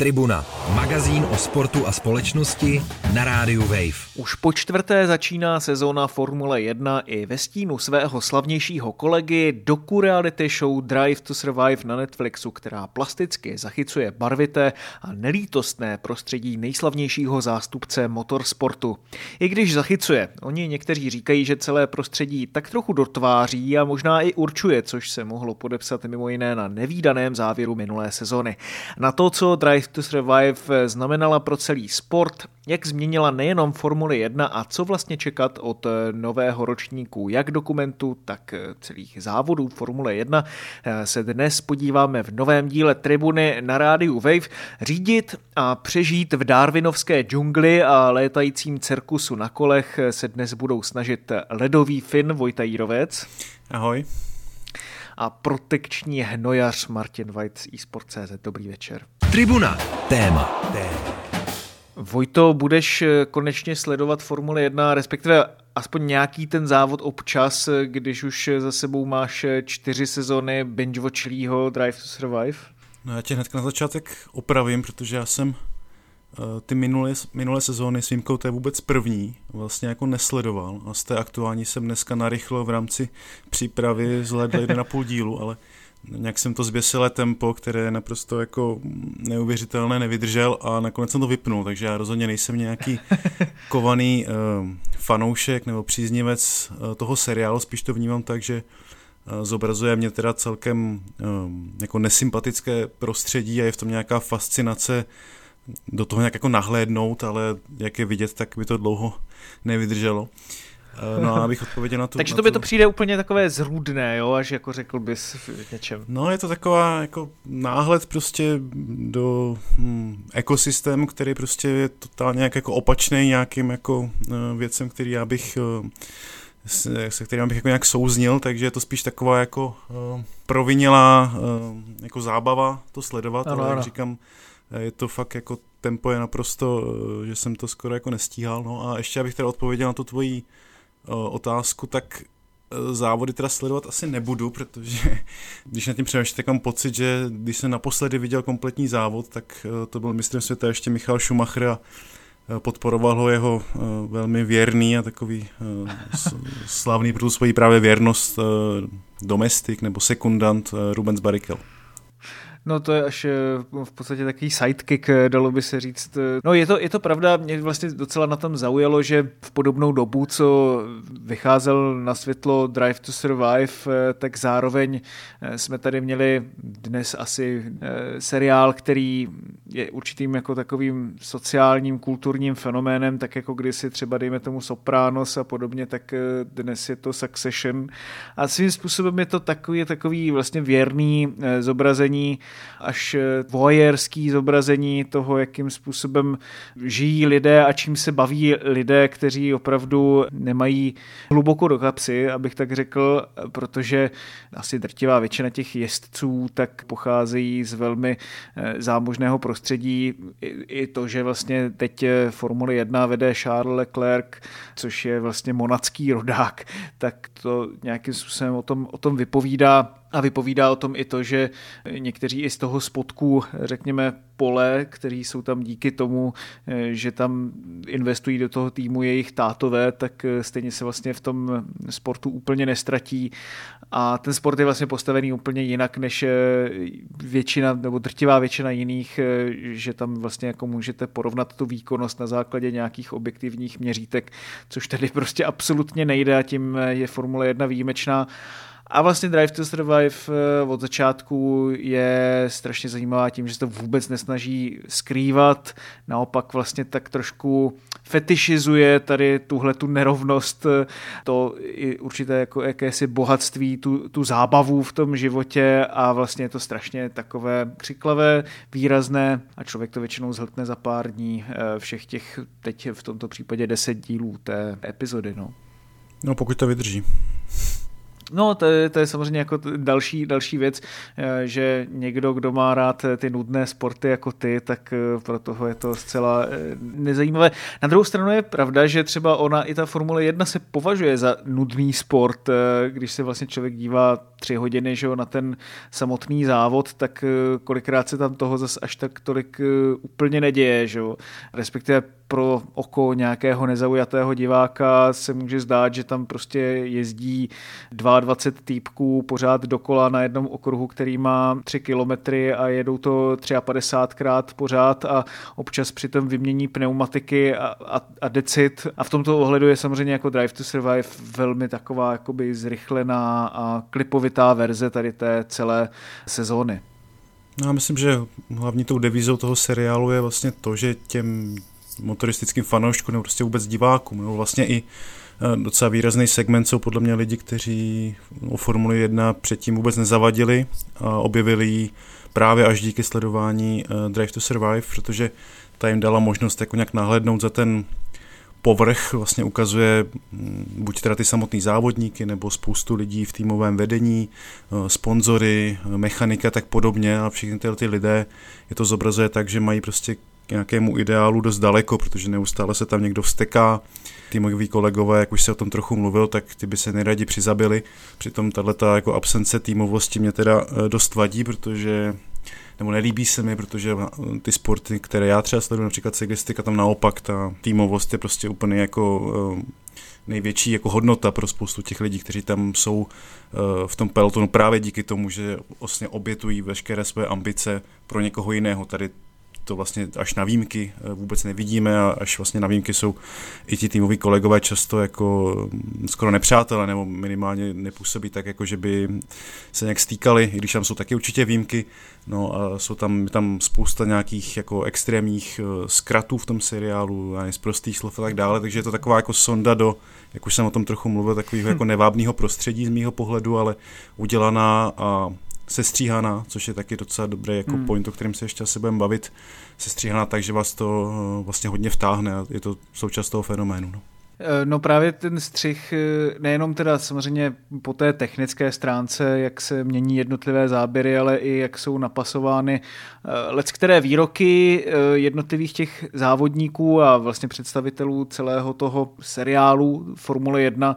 Tribuna, magazín o sportu a společnosti na rádiu Wave. Už po čtvrté začíná sezóna Formule 1 i ve stínu svého slavnějšího kolegy doku reality show Drive to Survive na Netflixu, která plasticky zachycuje barvité a nelítostné prostředí nejslavnějšího zástupce motorsportu. I když zachycuje, oni někteří říkají, že celé prostředí tak trochu dotváří a možná i určuje, což se mohlo podepsat mimo jiné na nevýdaném závěru minulé sezony. Na to, co Drive to Survive znamenala pro celý sport, jak změnila nejenom Formuli 1 a co vlastně čekat od nového ročníku, jak dokumentu, tak celých závodů Formule 1, se dnes podíváme v novém díle Tribuny na rádiu Wave. Řídit a přežít v Darwinovské džungli a létajícím cirkusu na kolech se dnes budou snažit ledový Fin Vojta Jírovec. Ahoj a protekční hnojař Martin White z eSport.cz. Dobrý večer. Tribuna. Téma. Téma. Vojto, budeš konečně sledovat Formule 1, respektive aspoň nějaký ten závod občas, když už za sebou máš čtyři sezony binge Drive to Survive? No já tě hned na začátek opravím, protože já jsem Eh, ty minulé, minulé sezóny s výjimkou té vůbec první vlastně jako nesledoval. A z té aktuální jsem dneska narychlo v rámci přípravy zhlédl jeden na půl dílu, ale nějak jsem to zběsilé tempo, které je naprosto jako neuvěřitelné, nevydržel a nakonec jsem to vypnul, takže já rozhodně nejsem nějaký kovaný uh, fanoušek nebo příznivec uh, toho seriálu, spíš to vnímám tak, že uh, zobrazuje mě teda celkem uh, jako nesympatické prostředí a je v tom nějaká fascinace uh, do toho nějak jako nahlédnout, ale jak je vidět, tak by to dlouho nevydrželo. Eh, no a abych odpověděl na tu... Takže to by to přijde úplně takové zrůdné, jo, až jako řekl bys v něčem. No je to taková jako náhled prostě do hm, ekosystému, který prostě je totálně nějak jako opačný nějakým jako uh, věcem, který já bych uh, se, se kterým bych jako nějak souznil, takže je to spíš taková jako uh, provinilá uh, jako zábava to sledovat, ano, ale jak ano. říkám, je to fakt jako tempo je naprosto, eh, že jsem to skoro jako nestíhal, no a ještě abych teda odpověděl na tu tvoji uh, otázku, tak uh, závody teda sledovat asi nebudu, protože když na tím přemýšlím, tak mám pocit, že když jsem naposledy viděl kompletní závod, tak to byl mistrem světa ještě Michal Schumacher a podporoval ho jeho velmi věrný a takový slavný pro svoji právě věrnost domestik nebo sekundant Rubens Barrichello. No to je až eh, v podstatě takový sidekick, eh, dalo by se říct. Eh, no je to, je to pravda, mě vlastně docela na tom zaujalo, že v podobnou dobu, co vycházel na světlo Drive to Survive, tak zároveň jsme tady měli dnes asi seriál, který je určitým jako takovým sociálním, kulturním fenoménem, tak jako kdysi třeba dejme tomu Sopranos a podobně, tak dnes je to Succession. A svým způsobem je to takový, takový vlastně věrný zobrazení až eh, voyeurský zobrazení toho, jakým způsobem žijí lidé a čím se baví lidé, kteří opravdu nemají hluboko do kapsy, abych tak řekl, protože asi drtivá většina těch jezdců tak pocházejí z velmi eh, zámožného prostředí. I to, že vlastně teď eh, Formule 1 vede Charles Leclerc, což je vlastně monacký rodák, tak to nějakým způsobem o tom, o tom vypovídá a vypovídá o tom i to, že někteří i z toho spodku, řekněme, pole, který jsou tam díky tomu, že tam investují do toho týmu jejich tátové, tak stejně se vlastně v tom sportu úplně nestratí. A ten sport je vlastně postavený úplně jinak než většina nebo drtivá většina jiných, že tam vlastně jako můžete porovnat tu výkonnost na základě nějakých objektivních měřítek, což tady prostě absolutně nejde a tím je Formule 1 výjimečná. A vlastně Drive to Survive eh, od začátku je strašně zajímavá tím, že se to vůbec nesnaží skrývat, naopak vlastně tak trošku fetišizuje tady tuhle tu nerovnost, eh, to i určité jako jakési bohatství, tu, tu zábavu v tom životě a vlastně je to strašně takové křiklavé, výrazné a člověk to většinou zhltne za pár dní eh, všech těch, teď v tomto případě deset dílů té epizody. No, no pokud to vydrží. No, to je, to je samozřejmě jako další, další věc, eh, že někdo, kdo má rád eh, ty nudné sporty jako ty, tak eh, pro toho je to zcela nezajímavé. Na druhou stranu je pravda, že třeba ona i ta Formule 1 se považuje za nudný sport, když se vlastně člověk dívá tři hodiny že jo, na ten samotný závod, tak kolikrát se tam toho zase až tak tolik úplně neděje, že jo. respektive pro oko nějakého nezaujatého diváka se může zdát, že tam prostě jezdí 22 týpků pořád dokola na jednom okruhu, který má 3 kilometry a jedou to 53 krát pořád a občas přitom vymění pneumatiky a, a, a decit. A v tomto ohledu je samozřejmě jako Drive to Survive velmi taková jakoby zrychlená a klipovitá verze tady té celé sezóny. No, já myslím, že hlavní tou devizou toho seriálu je vlastně to, že těm motoristickým fanouškům nebo prostě vůbec divákům, nebo vlastně i eh, docela výrazný segment jsou podle mě lidi, kteří o Formuli 1 předtím vůbec nezavadili a objevili ji právě až díky sledování uh, Drive to Survive, protože ta jim dala možnost jako nějak nahlédnout za ten povrch, vlastně ukazuje mm, buď teda ty samotný závodníky, nebo spoustu lidí v týmovém vedení, uh, sponzory, mechanika tak podobně a všichni tyhle ty lidé je to zobrazuje tak, že mají prostě nějakému ideálu dost daleko, protože neustále se tam někdo vsteká. Ty moji kolegové, jak už se o tom trochu mluvil, tak ty by se nejraději přizabili. Přitom tato jako absence týmovosti mě teda eh, dost vadí, protože nebo nelíbí se mi, protože eh, ty sporty, které já třeba sleduju, například cyklistika, tam naopak ta týmovost je prostě úplně jako eh, největší jako hodnota pro spoustu těch lidí, kteří tam jsou v tom pelotonu právě díky tomu, že vlastně obětují veškeré své ambice pro někoho jiného. Tady to vlastně až na výjimky eh, vůbec nevidíme a až vlastně na výjimky jsou i ti týmoví kolegové často jako mm, skoro nepřátelé nebo minimálně nepůsobí tak, jako že by se nějak stýkali, i když tam jsou taky určitě výjimky, no a jsou tam, tam spousta nějakých jako extrémních eh, zkratů v tom seriálu, a z prostých slov a tak dále, takže je to taková jako sonda do, jak už jsem o tom trochu mluvil, takového jako nevábného prostředí z mýho pohledu, ale udělaná a sestříhaná, což je taky docela dobrý jako hmm. point, o kterém se ještě asi budeme bavit, sestříhaná tak, že vás to eh, vlastně hodně vtáhne a je to součást toho fenoménu. No. Eh, no právě ten střih, eh, nejenom teda samozřejmě po té technické stránce, jak se mění jednotlivé záběry, ale i jak jsou napasovány lec které výroky jednotlivých těch závodníků a vlastně představitelů celého toho seriálu Formule 1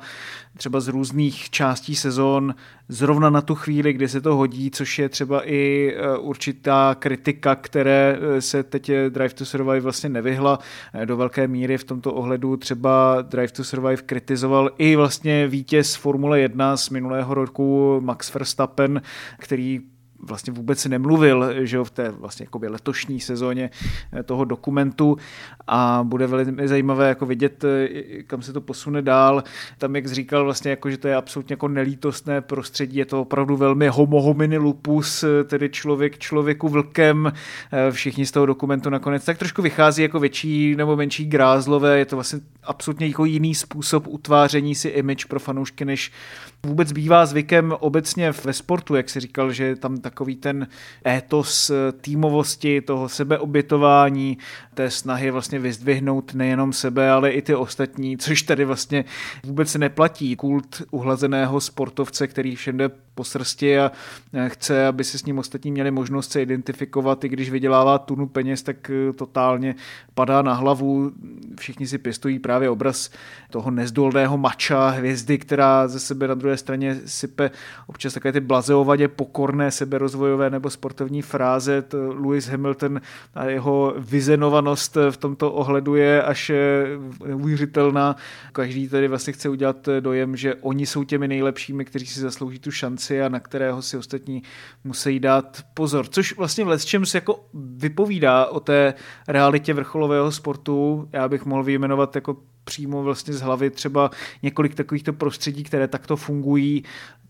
třeba z různých částí sezon zrovna na tu chvíli, kdy se to hodí, což je třeba i e, určitá kritika, které e, se teď Drive to Survive vlastně nevyhla. E, do velké míry v tomto ohledu třeba Drive to Survive kritizoval i vlastně vítěz Formule 1 z minulého roku Max Verstappen, který vlastně vůbec nemluvil že jo, v té vlastně jakoby letošní sezóně eh, toho dokumentu a bude velmi zajímavé jako vidět, eh, kam se to posune dál. Tam, jak říkal, vlastně jako, že to je absolutně jako nelítostné prostředí, je to opravdu velmi homo homini lupus, eh, tedy člověk člověku vlkem. Všichni z toho dokumentu nakonec tak trošku vychází jako větší nebo menší grázlové, je to vlastně absolutně jako jiný způsob utváření si image pro fanoušky, než vůbec bývá zvykem obecně ve sportu, jak si říkal, že tam takový ten étos týmovosti, toho sebeobětování, té snahy vlastně vyzdvihnout nejenom sebe, ale i ty ostatní, což tady vlastně vůbec neplatí. Kult uhlazeného sportovce, který všem po srsti a chce, aby se s ním ostatní měli možnost se identifikovat, i když vydělává tunu peněz, tak totálně padá na hlavu. Všichni si pěstují právě obraz toho nezdolného mača, hvězdy, která ze sebe na druhé straně sype občas takové ty blazeovadě pokorné seberozvojové nebo sportovní fráze. Lewis Hamilton a jeho vyzenovanost v tomto ohledu je až neuvěřitelná. Každý tedy vlastně chce udělat dojem, že oni jsou těmi nejlepšími, kteří si zaslouží tu šanci a na kterého si ostatní musí dát pozor. Což vlastně v se jako vypovídá o té realitě vrcholového sportu. Já bych mohl vyjmenovat jako přímo vlastně z hlavy třeba několik takovýchto prostředí, které takto fungují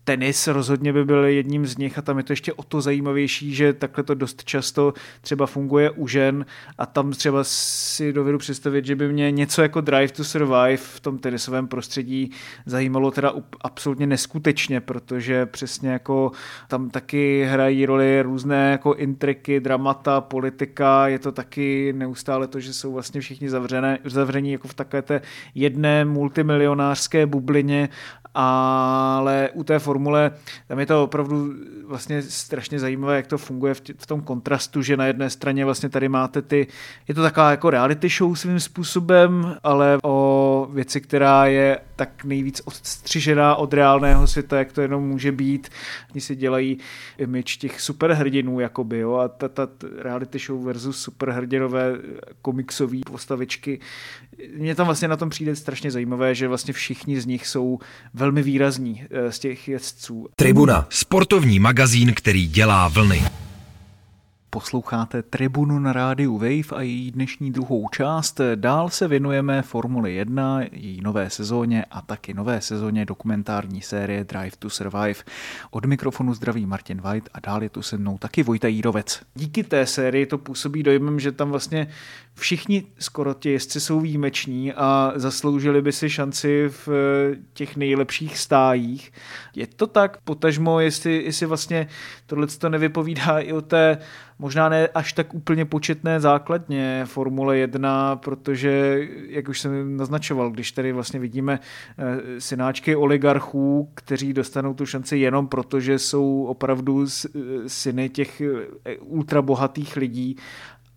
tenis rozhodně by byl jedním z nich a tam je to ještě o to zajímavější, že takhle to dost často třeba funguje u žen a tam třeba si dovedu představit, že by mě něco jako Drive to Survive v tom tenisovém prostředí zajímalo teda absolutně neskutečně, protože přesně jako tam taky hrají roli různé jako intriky, dramata, politika, je to taky neustále to, že jsou vlastně všichni zavřené, zavření jako v takové té jedné multimilionářské bublině ale u té formule, tam je to opravdu vlastně strašně zajímavé, jak to funguje v, tě, v tom kontrastu, že na jedné straně vlastně tady máte ty, je to taková jako reality show svým způsobem, ale o věci, která je tak nejvíc odstřižená od reálného světa, jak to jenom může být. Oni si dělají image těch superhrdinů, jakoby, jo, a ta, ta reality show versus superhrdinové komiksové postavičky. Mně tam vlastně na tom přijde strašně zajímavé, že vlastně všichni z nich jsou velmi výrazní eh, z těch jezdců. Tribuna, sportovní magazín, který dělá vlny. Posloucháte Tribunu na rádiu Wave a její dnešní druhou část. Dál se věnujeme Formuli 1, její nové sezóně a taky nové sezóně dokumentární série Drive to Survive. Od mikrofonu zdraví Martin White a dál je tu se mnou taky Vojta Jírovec. Díky té sérii to působí dojmem, že tam vlastně všichni skoro ti jezdci jsou výjimeční a zasloužili by si šanci v těch nejlepších stájích. Je to tak, potažmo, jestli, jestli vlastně tohle to nevypovídá i o té možná ne až tak úplně početné základně Formule 1, protože, jak už jsem naznačoval, když tady vlastně vidíme eh, synáčky oligarchů, kteří dostanou tu šanci jenom proto, že jsou opravdu syny těch eh, ultrabohatých lidí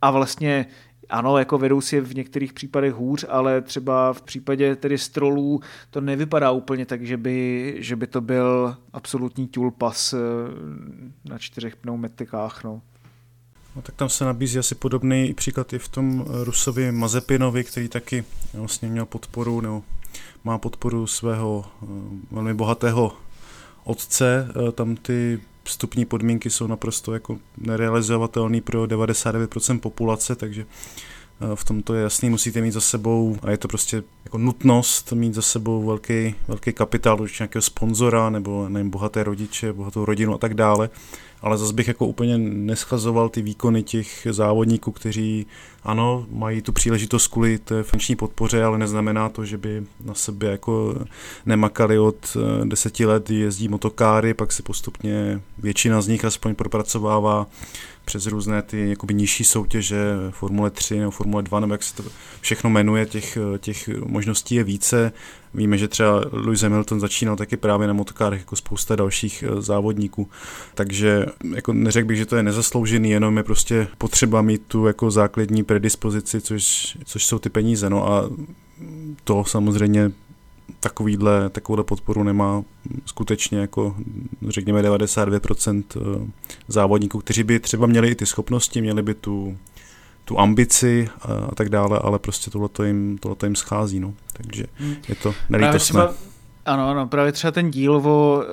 a vlastně ano, jako vedou si v některých případech hůř, ale třeba v případě tedy strolů to nevypadá úplně tak, že by, že by to byl absolutní tulpas eh, na čtyřech pneumatikách. No. No, tak tam se nabízí asi podobný příklad i v tom eh, Rusovi Mazepinovi, který taky vlastně měl podporu, nebo má podporu svého eh, velmi bohatého otce. Tam ty vstupní podmínky jsou naprosto jako nerealizovatelné pro 99% populace, takže v tomto je jasný, musíte mít za sebou, a je to prostě jako nutnost mít za sebou velký, velký kapitál, už nějakého sponzora, nebo nevím, bohaté rodiče, bohatou rodinu a tak dále, ale zase bych jako úplně neschazoval ty výkony těch závodníků, kteří ano, mají tu příležitost kvůli té finanční podpoře, ale neznamená to, že by na sebe jako nemakali od eh, deseti let, jezdí motokáry, pak se postupně většina z nich aspoň propracovává přes různé ty jakoby nižší soutěže, Formule 3 nebo Formule 2, nebo jak se to všechno jmenuje, těch, těch možností je více. Víme, že třeba Lewis Hamilton začínal taky právě na motokárech jako spousta dalších eh, závodníků. Takže jako neřekl bych, že to je nezasloužený, jenom je prostě potřeba mít tu jako základní predispozici, což, což jsou ty peníze. No a to samozřejmě takovýhle, takovouhle podporu nemá skutečně jako řekněme 92% eh, závodníků, kteří by třeba měli i ty schopnosti, měli by tu, tu ambici a, tak dále, ale prostě tohleto jim, tohleto jim schází, no. takže hmm. je to nelítostné. Ano, ano, právě třeba ten díl o uh,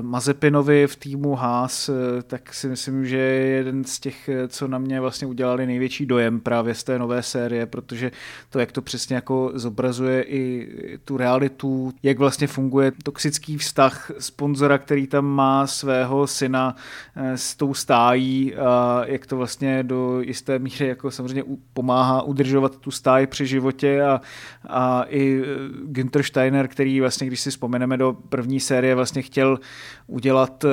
Mazepinovi v týmu Haas, uh, tak si myslím, že je jeden z těch, eh, co na mě vlastně udělali největší dojem právě z té nové série, protože to, jak to přesně jako zobrazuje i tu realitu, jak vlastně funguje toxický vztah sponzora, který tam má svého syna uh, s tou stájí a jak to vlastně do jisté míry jako samozřejmě pomáhá udržovat tu stáj při životě a, a i Günther Steiner, který vlastně, když si vzpomeneme do první série, vlastně chtěl udělat eh,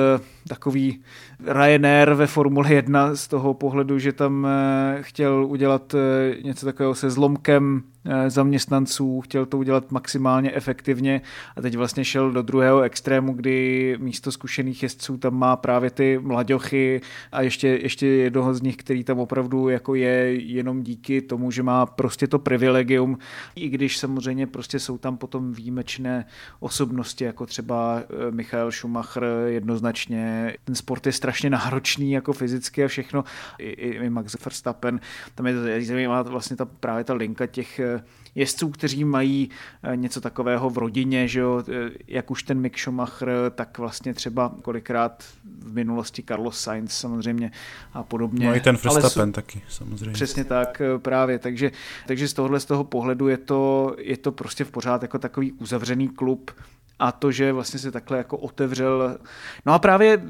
takový Ryanair ve Formule 1 z toho pohledu, že tam eh, chtěl udělat eh, něco takového se zlomkem Eh, zaměstnanců, chtěl to udělat maximálně efektivně a teď vlastně šel do druhého extrému, kdy místo zkušených jezdců tam má právě ty mlaďochy a ještě, ještě jednoho z nich, který tam opravdu jako je jenom díky tomu, že má prostě to privilegium, i když samozřejmě prostě jsou tam potom výjimečné osobnosti, jako třeba Michael Schumacher jednoznačně. Ten sport je strašně náročný jako fyzicky a všechno. I, i Max Verstappen, tam je zajímavá vlastně ta, právě ta linka těch eh, jezdců, kteří mají eh, něco takového v rodině, že jo, eh, jak už ten Mick Schumacher, tak vlastně třeba kolikrát v minulosti Carlos Sainz samozřejmě a podobně. No i ten Verstappen taky samozřejmě. Přesně tak právě, takže, takže z tohohle z toho pohledu je to, je to prostě v pořád jako takový uzavřený klub a to, že vlastně se takhle jako otevřel. No a právě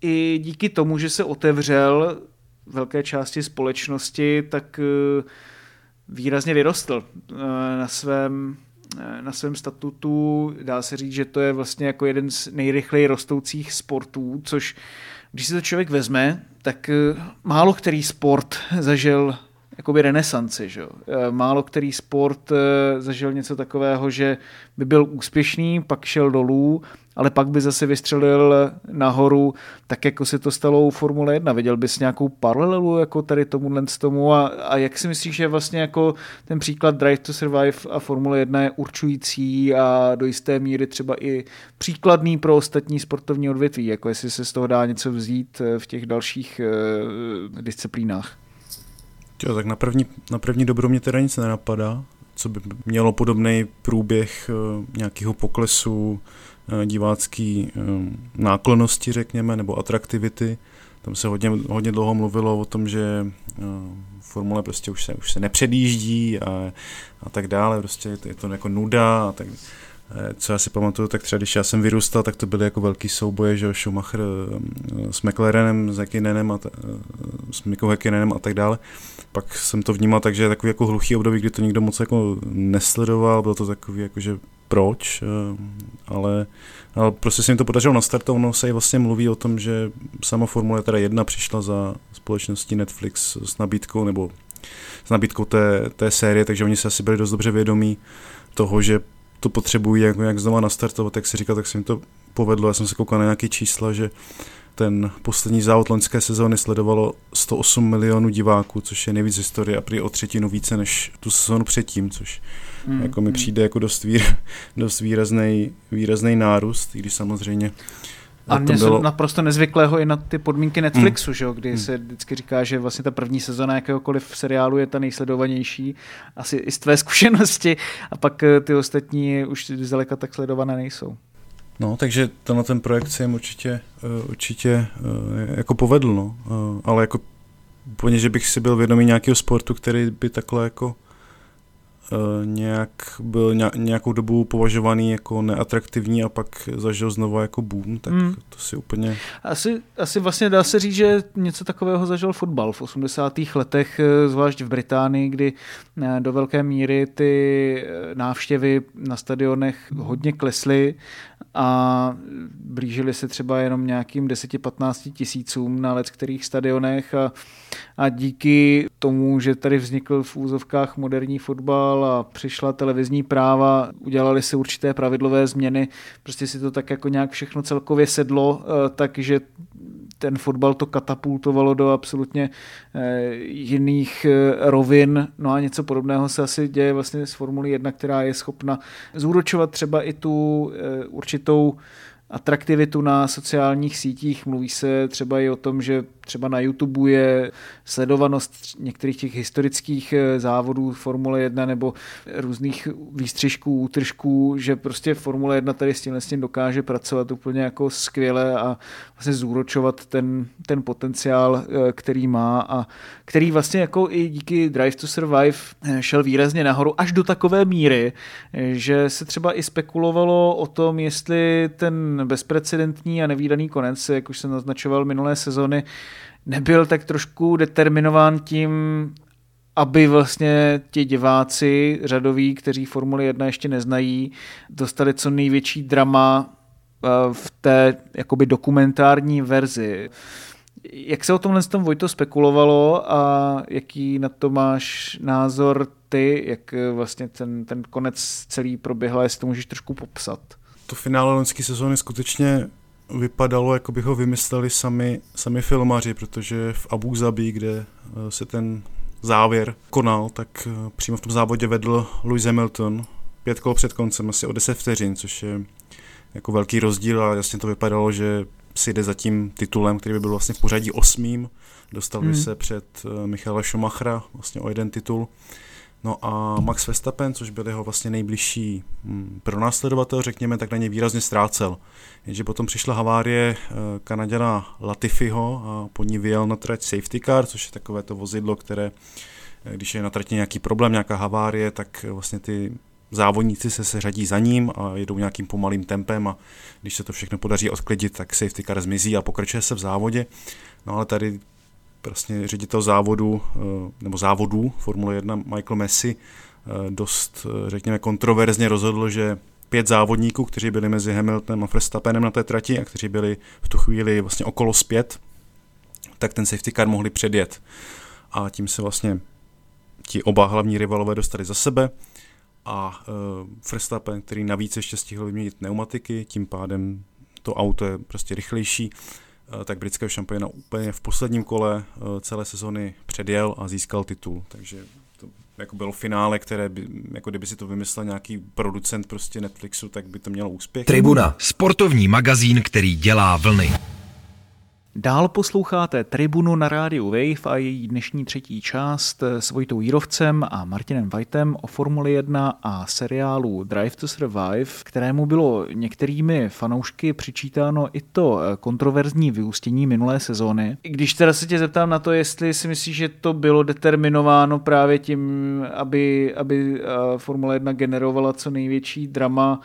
i díky tomu, že se otevřel velké části společnosti, tak výrazně vyrostl eh, na svém eh, na svém statutu. Dá se říct, že to je vlastně jako jeden z nejrychleji rostoucích sportů, což když si to člověk vezme, tak eh, málo který sport zažil jakoby renesanci. Že? Málo který sport zažil něco takového, že by byl úspěšný, pak šel dolů ale pak by zase vystřelil nahoru, tak jako se to stalo u Formule 1. Viděl bys nějakou paralelu jako tady tomuhle z tomu a, a jak si myslíš, že vlastně jako ten příklad Drive to Survive a Formule 1 je určující a do jisté míry třeba i příkladný pro ostatní sportovní odvětví, jako jestli se z toho dá něco vzít v těch dalších uh, disciplínách? Jo, tak na první, na první dobro mě teda nic nenapadá, co by mělo podobný průběh uh, nějakého poklesu Eh, divácký eh, náklonosti, řekněme, nebo atraktivity. Tam se hodně, hodně dlouho mluvilo o tom, že eh, formule prostě už se, už se nepředjíždí a, a tak dále, prostě je to, je to jako nuda a tak co já si pamatuju, tak třeba když já jsem vyrůstal, tak to byly jako velký souboje, že Schumacher s McLarenem, s Hekkinenem a, s Mikou Hekkinenem a tak dále. Pak jsem to vnímal tak, že je takový jako hluchý období, kdy to nikdo moc jako nesledoval, bylo to takový jako, že proč, eh, ale, ale prostě se jim to podařilo nastartovat, ono se i vlastně mluví o tom, že sama Formule teda jedna přišla za společností Netflix s nabídkou, nebo s nabídkou té, té série, takže oni se asi byli dost dobře vědomí toho, že to potřebují jak, jak znova nastartovat, jak si říkal, tak se jim to povedlo. Já jsem se koukal na nějaké čísla, že ten poslední závod loňské sezóny sledovalo 108 milionů diváků, což je nejvíc historie a prý o třetinu více než tu sezónu předtím, což mm, jako mi mm. přijde jako dost, výr, dost výrazný, výrazný nárůst, i když samozřejmě a něco bylo... naprosto nezvyklého i na ty podmínky Netflixu, mm. že jo, kdy mm. se vždycky říká, že vlastně ta první sezona jakéhokoliv seriálu je ta nejsledovanější, asi i z tvé zkušenosti, a pak eh, ty ostatní už zdaleka tak sledované nejsou. No, takže tenhle ten projekt se jim určitě, eh, určitě eh, jako povedl, no. ale jako úplně, že bych si byl vědomý nějakého sportu, který by takhle jako nějak byl nějakou dobu považovaný jako neatraktivní a pak zažil znovu jako boom, tak hmm. to si úplně... Asi, asi vlastně dá se říct, že něco takového zažil fotbal v 80. letech, eh, zvlášť v Británii, kdy eh, do velké míry ty návštěvy na stadionech hodně klesly a blížily se třeba jenom nějakým 10-15 tisícům na let kterých stadionech a, a díky tomu, že tady vznikl v úzovkách moderní fotbal a přišla televizní práva, udělali se určité pravidlové změny, prostě si to tak jako nějak všechno celkově sedlo, eh, takže ten fotbal to katapultovalo do absolutně eh, jiných eh, rovin. No a něco podobného se asi děje vlastně s Formulí 1, která je schopna zúročovat třeba i tu určitou atraktivitu na sociálních sítích. Mluví se třeba i o tom, že třeba na YouTube je sledovanost některých těch historických eh, závodů Formule 1 nebo různých výstřižků, útržků, že prostě Formule 1 tady s tím, s tím dokáže pracovat úplně jako skvěle a vlastně zúročovat ten, ten potenciál, eh, který má a který vlastně jako i díky Drive to Survive eh, šel výrazně nahoru až do takové míry, že se třeba i spekulovalo o tom, jestli ten bezprecedentní a nevýdaný konec, jak už jsem naznačoval minulé sezony, nebyl tak trošku determinován tím, aby vlastně ti diváci řadoví, kteří Formuli 1 ještě neznají, dostali co největší drama eh, v té jakoby dokumentární verzi. Jak se o tomhle tom Vojto spekulovalo a jaký na to máš názor ty, jak vlastně ten, ten konec celý proběhl, jestli to můžeš trošku popsat? To finále loňské sezóny skutečně vypadalo, jako by ho vymysleli sami, sami filmaři, protože v Abu Zabi, kde eh, se ten závěr konal, tak eh, přímo v tom závodě vedl Lewis Hamilton pět kol před koncem, asi o 10 vteřin, což je jako velký rozdíl a jasně to vypadalo, že si jde za tím titulem, který by byl vlastně v pořadí osmým, dostal by hmm. se před eh, Michala Schumachera vlastně o jeden titul. No a Max Verstappen, což byl jeho vlastně nejbližší hm, pronásledovatel, řekněme, tak na něj výrazně ztrácel. Jenže potom přišla havárie eh, Kanaděna Latifiho a po ní vyjel na trať safety car, což je takové to vozidlo, které, eh, když je na trati nějaký problém, nějaká havárie, tak vlastně ty závodníci se seřadí za ním a jedou nějakým pomalým tempem a když se to všechno podaří odklidit, tak safety car zmizí a pokračuje se v závodě. No ale tady vlastně ředitel závodu, eh, nebo závodů Formule 1 Michael Messi eh, dost, eh, řekněme, kontroverzně rozhodl, že pět závodníků, kteří byli mezi Hamiltonem a Verstappenem na té trati a kteří byli v tu chvíli vlastně okolo zpět, tak ten safety car mohli předjet. A tím se vlastně ti oba hlavní rivalové dostali za sebe a Verstappen, který navíc ještě stihl vyměnit pneumatiky, tím pádem to auto je prostě rychlejší, tak britského šampiona úplně v posledním kole uh, celé sezony předjel a získal titul. Takže to jako bylo finále, které by, jako kdyby si to vymyslel nějaký producent prostě Netflixu, tak by to mělo úspěch. Tribuna, sportovní magazín, který dělá vlny. Dál posloucháte Tribunu na rádiu Wave a její dnešní třetí část s Vojtou Jírovcem a Martinem Whitem o Formuli 1 a seriálu Drive to Survive, kterému bylo některými fanoušky přičítáno i to kontroverzní vyústění minulé sezóny. Když teda se tě zeptám na to, jestli si myslíš, že to bylo determinováno právě tím, aby, aby Formule 1 generovala co největší drama,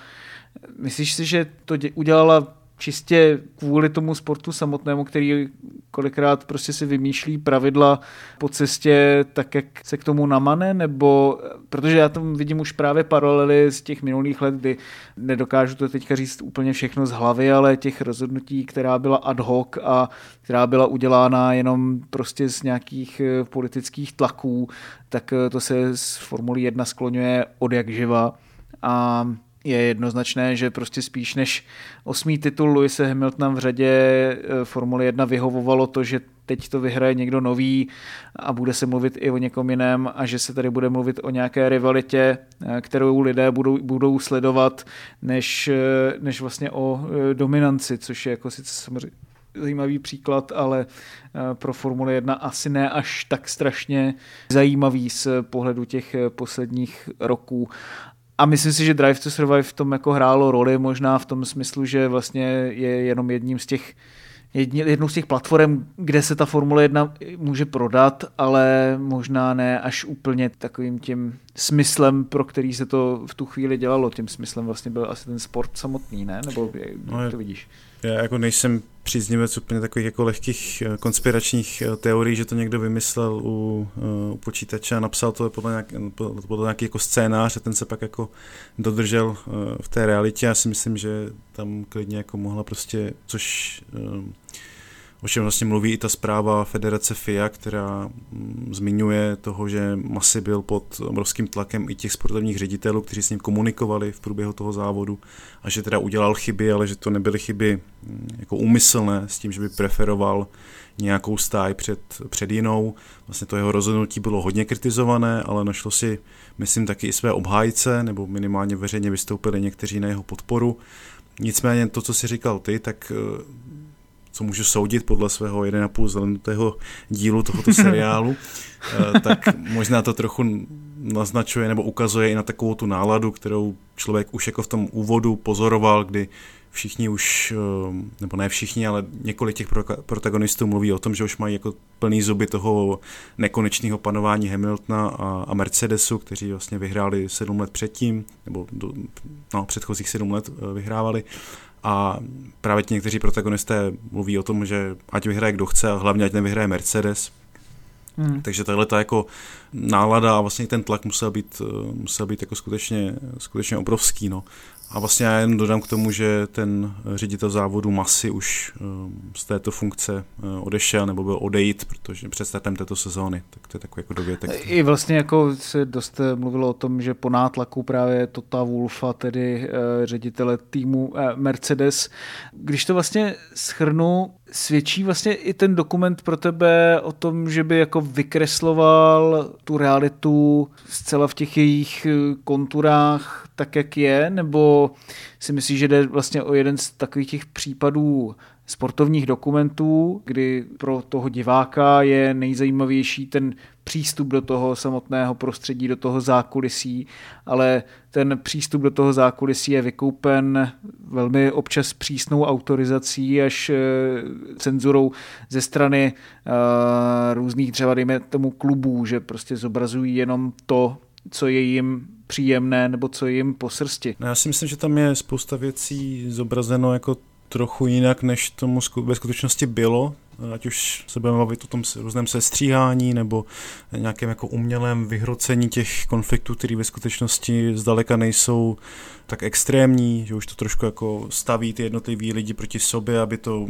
myslíš si, že to udělala čistě kvůli tomu sportu samotnému, který kolikrát prostě si vymýšlí pravidla po cestě tak, jak se k tomu namane, nebo protože já tam vidím už právě paralely z těch minulých let, kdy nedokážu to teďka říct úplně všechno z hlavy, ale těch rozhodnutí, která byla ad hoc a která byla udělána jenom prostě z nějakých eh, politických tlaků, tak eh, to se z Formulí 1 skloňuje od jak živa. A je jednoznačné, že prostě spíš než osmý titul Luise Hamiltona v řadě eh, Formule 1 vyhovovalo to, že teď to vyhraje někdo nový a bude se mluvit i o někom jiném a že se tady bude mluvit o nějaké rivalitě, eh, kterou lidé budou, budou sledovat, než, eh, než vlastně o dominanci, což je jako sice samozřejmě zajímavý příklad, ale pro Formule 1 asi ne až tak strašně zajímavý z pohledu těch posledních roků. A myslím si, že Drive to Survive v tom jako hrálo roli možná v tom smyslu, že vlastně je jenom jedním z těch jednou z těch platform, kde se ta Formule 1 může prodat, ale možná ne až úplně takovým tím smyslem, pro který se to v tu chvíli dělalo. Tím smyslem vlastně byl asi ten sport samotný, ne? Nebo jak no, to vidíš? Já jako nejsem příznivec úplně takových jako lehkých eh, konspiračních eh, teorií, že to někdo vymyslel u, eh, u počítače a napsal to podle, nějak, podle nějaký jako scénář a ten se pak jako dodržel v té realitě. Já si myslím, že tam klidně jako mohla prostě, což o čem vlastně mluví i ta zpráva Federace FIA, která mm, zmiňuje toho, že Masy byl pod obrovským tlakem i těch sportovních ředitelů, kteří s ním komunikovali v průběhu toho závodu a že teda udělal chyby, ale že to nebyly chyby mm, jako úmyslné s tím, že by preferoval nějakou stáj před, před jinou. Vlastně to jeho rozhodnutí bylo hodně kritizované, ale našlo si, myslím, taky i své obhájce, nebo minimálně veřejně vystoupili někteří na jeho podporu. Nicméně to, co si říkal ty, tak co můžu soudit podle svého 1,5 zelenutého dílu tohoto seriálu, eh, tak možná to trochu naznačuje nebo ukazuje i na takovou tu náladu, kterou člověk už jako v tom úvodu pozoroval, kdy všichni už, eh, nebo ne všichni, ale několik těch protagonistů mluví o tom, že už mají jako plný zuby toho nekonečného panování Hamiltona a, a Mercedesu, kteří vlastně vyhráli sedm let předtím, nebo do, no, předchozích sedm let eh, vyhrávali a právě ti někteří protagonisté mluví o tom, že ať vyhraje kdo chce a hlavně ať nevyhraje Mercedes. Hmm. Takže tahle ta jako nálada a vlastně ten tlak musel být, eh, musel být jako skutečně, skutečně obrovský. No. A vlastně já jen dodám k tomu, že ten ředitel závodu Masy už eh, z této funkce eh, odešel nebo byl odejít, protože před startem této sezóny, tak to je takový jako dovětek. I vlastně jako se dost mluvilo o tom, že po nátlaku právě Tota Wolfa, tedy ředitele týmu Mercedes, když to vlastně schrnu, svědčí vlastně i ten dokument pro tebe o tom, že by jako vykresloval tu realitu zcela v těch jejich eh, konturách tak, jak je, nebo si myslíš, že jde vlastně o jeden z takových těch případů sportovních dokumentů, kdy pro toho diváka je nejzajímavější ten přístup do toho samotného prostředí, do toho zákulisí, ale ten přístup do toho zákulisí je vykoupen velmi občas přísnou autorizací až eh, cenzurou ze strany uh, různých třeba dejme tomu klubů, že prostě zobrazují jenom to, co je jim příjemné nebo co je jim po srsti. No já si myslím, že tam je spousta věcí zobrazeno jako trochu jinak, než tomu ve skutečnosti bylo. Ať už se budeme bavit o tom různém sestříhání nebo nějakém jako umělém vyhrocení těch konfliktů, které ve skutečnosti zdaleka nejsou tak extrémní, že už to trošku jako staví ty jednotlivý lidi proti sobě, aby to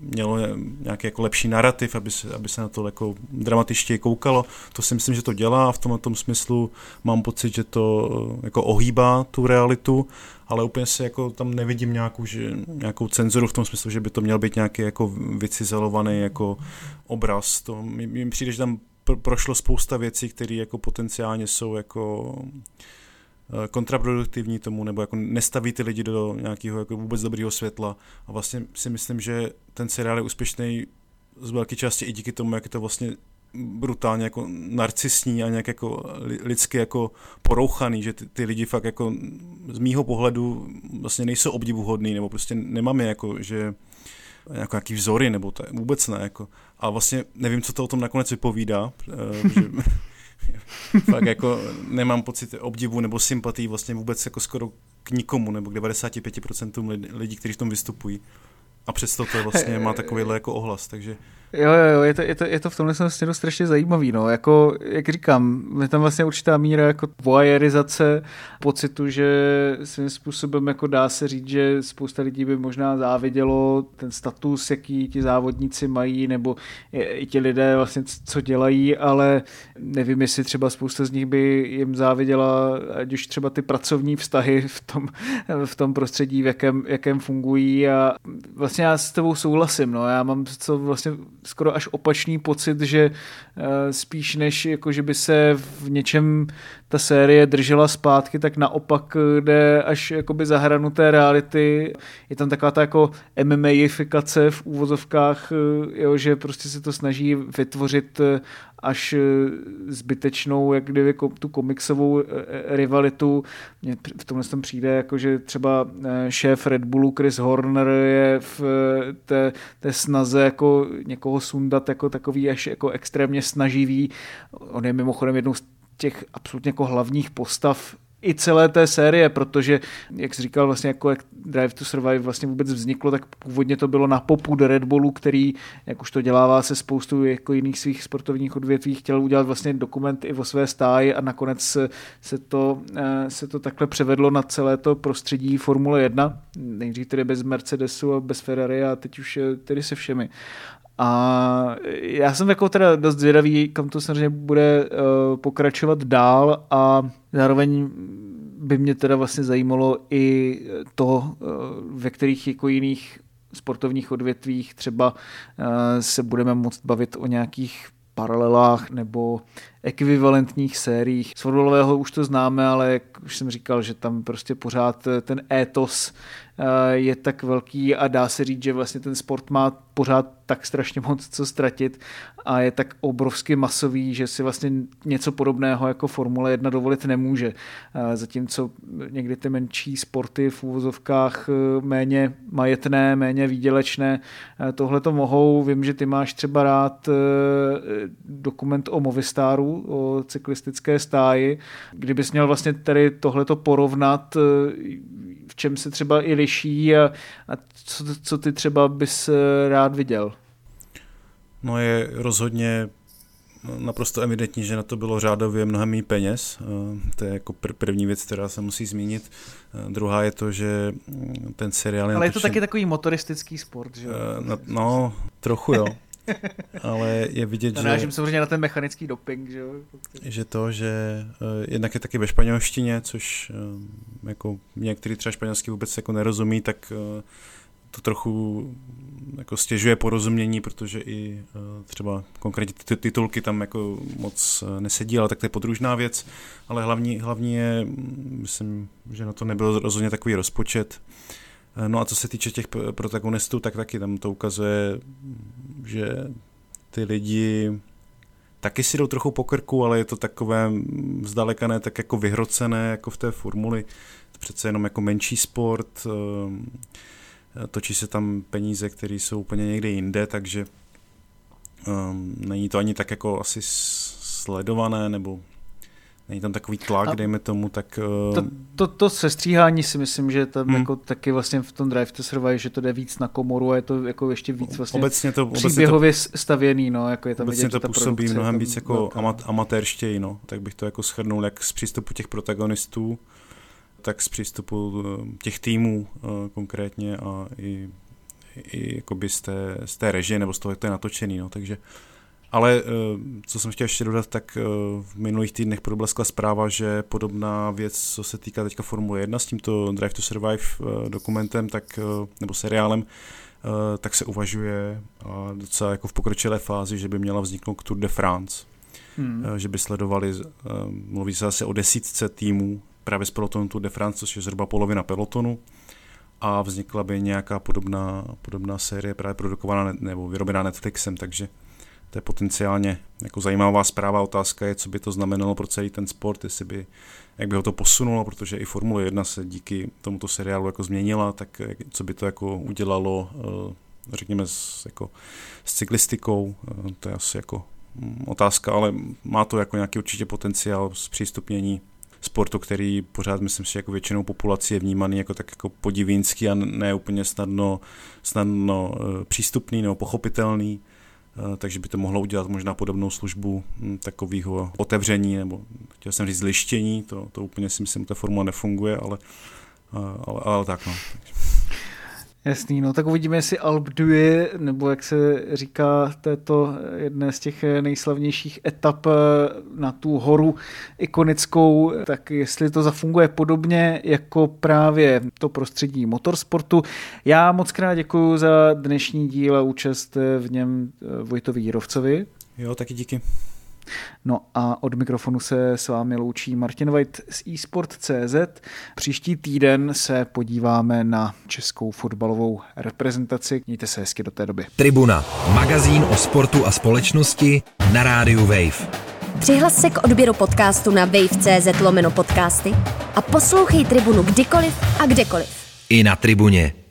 mělo nějaký jako lepší narrativ, aby se, aby se na to jako dramatičtěji koukalo. To si myslím, že to dělá v tomhle tom smyslu. Mám pocit, že to jako ohýbá tu realitu ale úplně si jako tam nevidím nějakou, že, nějakou cenzuru v tom smyslu, že by to měl být nějaký jako vycizelovaný jako obraz. To mi, mi přijde, že tam pr- prošlo spousta věcí, které jako potenciálně jsou jako eh, kontraproduktivní tomu, nebo jako nestaví ty lidi do nějakého jako vůbec dobrého světla. A vlastně si myslím, že ten seriál je úspěšný z velké části i díky tomu, jak je to vlastně brutálně jako narcisní a nějak jako lidsky jako porouchaný, že ty, ty lidi fakt jako z mýho pohledu vlastně nejsou obdivuhodný, nebo prostě nemám je jako, že jako nějaký vzory, nebo to vůbec ne, jako. A vlastně nevím, co to o tom nakonec vypovídá, eh, že fakt jako nemám pocit obdivu nebo sympatii vlastně vůbec jako skoro k nikomu, nebo k 95% lidí, kteří v tom vystupují. A přesto to vlastně má takovýhle jako ohlas, takže Jo, jo, jo, je to, je to, je to v tomhle směru strašně zajímavý, no, jako, jak říkám, je tam vlastně určitá míra jako voyeurizace pocitu, že svým způsobem jako dá se říct, že spousta lidí by možná závidělo ten status, jaký ti závodníci mají, nebo i ti lidé vlastně co dělají, ale nevím, jestli třeba spousta z nich by jim záviděla, ať už třeba ty pracovní vztahy v tom, v tom prostředí, v jakém, jakém fungují a vlastně já s tebou souhlasím, no, já mám co vlastně skoro až opačný pocit, že eh, spíš než jako, že by se v něčem ta série držela zpátky, tak naopak jde až jakoby za hranu té reality. Je tam taková ta jako MMAifikace v úvozovkách, eh, jo, že prostě se to snaží vytvořit eh, až zbytečnou, jak kdyby tu komiksovou rivalitu. Mně v tomhle tom přijde, jako že třeba šéf Red Bullu Chris Horner je v té, té snaze jako někoho sundat jako takový až jako extrémně snaživý. On je mimochodem jednou z těch absolutně jako hlavních postav i celé té série, protože, jak jsi říkal, vlastně jako jak Drive to Survive vlastně vůbec vzniklo, tak původně to bylo na popu do Red Bullu, který, jak už to dělává se spoustu jako jiných svých sportovních odvětví, chtěl udělat vlastně dokument i o své stáji a nakonec se to, eh, se to takhle převedlo na celé to prostředí Formule 1, nejdřív tedy bez Mercedesu a bez Ferrari a teď už tedy se všemi. A já jsem jako teda dost zvědavý, kam to samozřejmě bude uh, pokračovat dál a zároveň by mě teda vlastně zajímalo i to, uh, ve kterých jako jiných sportovních odvětvích třeba uh, se budeme moct bavit o nějakých paralelách nebo ekvivalentních sériích. Z fotbalového už to známe, ale jak už jsem říkal, že tam prostě pořád ten étos Eh, je tak velký a dá se říct, že vlastně ten sport má pořád tak strašně moc co ztratit a je tak obrovsky masový, že si vlastně něco podobného jako Formule 1 dovolit nemůže. Eh, zatímco někdy ty menší sporty v úvozovkách eh, méně majetné, méně výdělečné, tohle to mohou. Vím, že ty máš třeba rád dokument o Movistaru, o cyklistické stáji. Kdybys měl vlastně tady tohleto porovnat, v čem se třeba i liší a, a co, co ty třeba bys eh, rád viděl? No je rozhodně naprosto evidentní, že na to bylo řádově mnohem méně peněz. Eh, to je jako pr- první věc, která se musí zmínit. Eh, druhá je to, že mm, ten seriál je Ale je to taky takový motoristický sport, že jo? No, trochu jo. ale je vidět, že... Narážím samozřejmě na ten mechanický doping, že jo? Že to, že uh, jednak je taky ve španělštině, což uh, jako někteří třeba španělsky vůbec jako nerozumí, tak uh, to trochu jako stěžuje porozumění, protože i uh, třeba konkrétně ty titulky tam jako moc uh, nesedí, ale tak to je podružná věc, ale hlavní, hlavní je, myslím, že na to nebyl rozhodně takový rozpočet, No a co se týče těch protagonistů, tak taky tam to ukazuje, že ty lidi taky si jdou trochu po krku, ale je to takové zdaleka ne tak jako vyhrocené, jako v té formuli. Přece jenom jako menší sport, eh, točí se tam peníze, které jsou úplně někde jinde, takže um, není to ani tak jako asi sledované, nebo není tam takový tlak, a dejme tomu, tak... Uh... To, to, to sestříhání si myslím, že tam hmm. jako taky vlastně v tom Drive to Survive, že to jde víc na komoru a je to jako ještě víc vlastně obecně to, příběhově obecně to, stavěný, no, jako je tam obecně vidět, to působí mnohem víc jako amat, amatérštěji, no, tak bych to jako schrnul, jak z přístupu těch protagonistů, tak z přístupu eh, těch týmů uh, konkrétně a i, i jakoby z té, z té režie nebo z toho, jak to je natočený, no, takže ale eh, co jsem chtěl ještě dodat, tak eh, v minulých týdnech probleskla zpráva, že podobná věc, co se týká teďka Formule 1 s tímto Drive to Survive eh, dokumentem, tak, nebo seriálem, tak se uvažuje docela jako v pokročilé fázi, že by měla vzniknout Tour de France. Hmm. Že by sledovali, mluví se zase o desítce týmů právě z pelotonu Tour de France, což je zhruba polovina pelotonu a vznikla by nějaká podobná, podobná série právě produkovaná nebo vyrobená Netflixem, takže to je potenciálně jako zajímavá zpráva. Otázka je, co by to znamenalo pro celý ten sport, jestli by, jak by ho to posunulo, protože i Formule 1 se díky tomuto seriálu jako změnila, tak co by to jako udělalo, eh, řekněme, s, jako, s cyklistikou, eh, to je asi jako mm, otázka, ale má to jako nějaký určitě potenciál zpřístupnění sportu, který pořád myslím si jako většinou populaci je vnímaný jako tak jako podivínský a ne úplně snadno, snadno eh, přístupný nebo pochopitelný. Eh, takže by to mohlo udělat možná podobnou službu hm, takového otevření, nebo chtěl jsem říct zlištění, to, to úplně si myslím, ta formula nefunguje, ale, eh, ale, ale tak no. Jasný, no tak uvidíme, jestli Alp Due, nebo jak se říká této jedné z těch nejslavnějších etap eh, na tu horu ikonickou, tak jestli to zafunguje podobně jako právě to prostředí motorsportu. Já moc krát děkuji za dnešní díl a účast v něm eh, Vojtovi Jírovcovi. Jo, taky díky. No a od mikrofonu se s vámi loučí Martin White z eSport.cz. Příští týden se podíváme na českou fotbalovou reprezentaci. Mějte se hezky do té doby. Tribuna, magazín o sportu a společnosti na rádiu Wave. Přihlas se k odběru podcastu na wave.cz lomeno podcasty a poslouchej Tribunu kdykoliv a kdekoliv. I na Tribuně.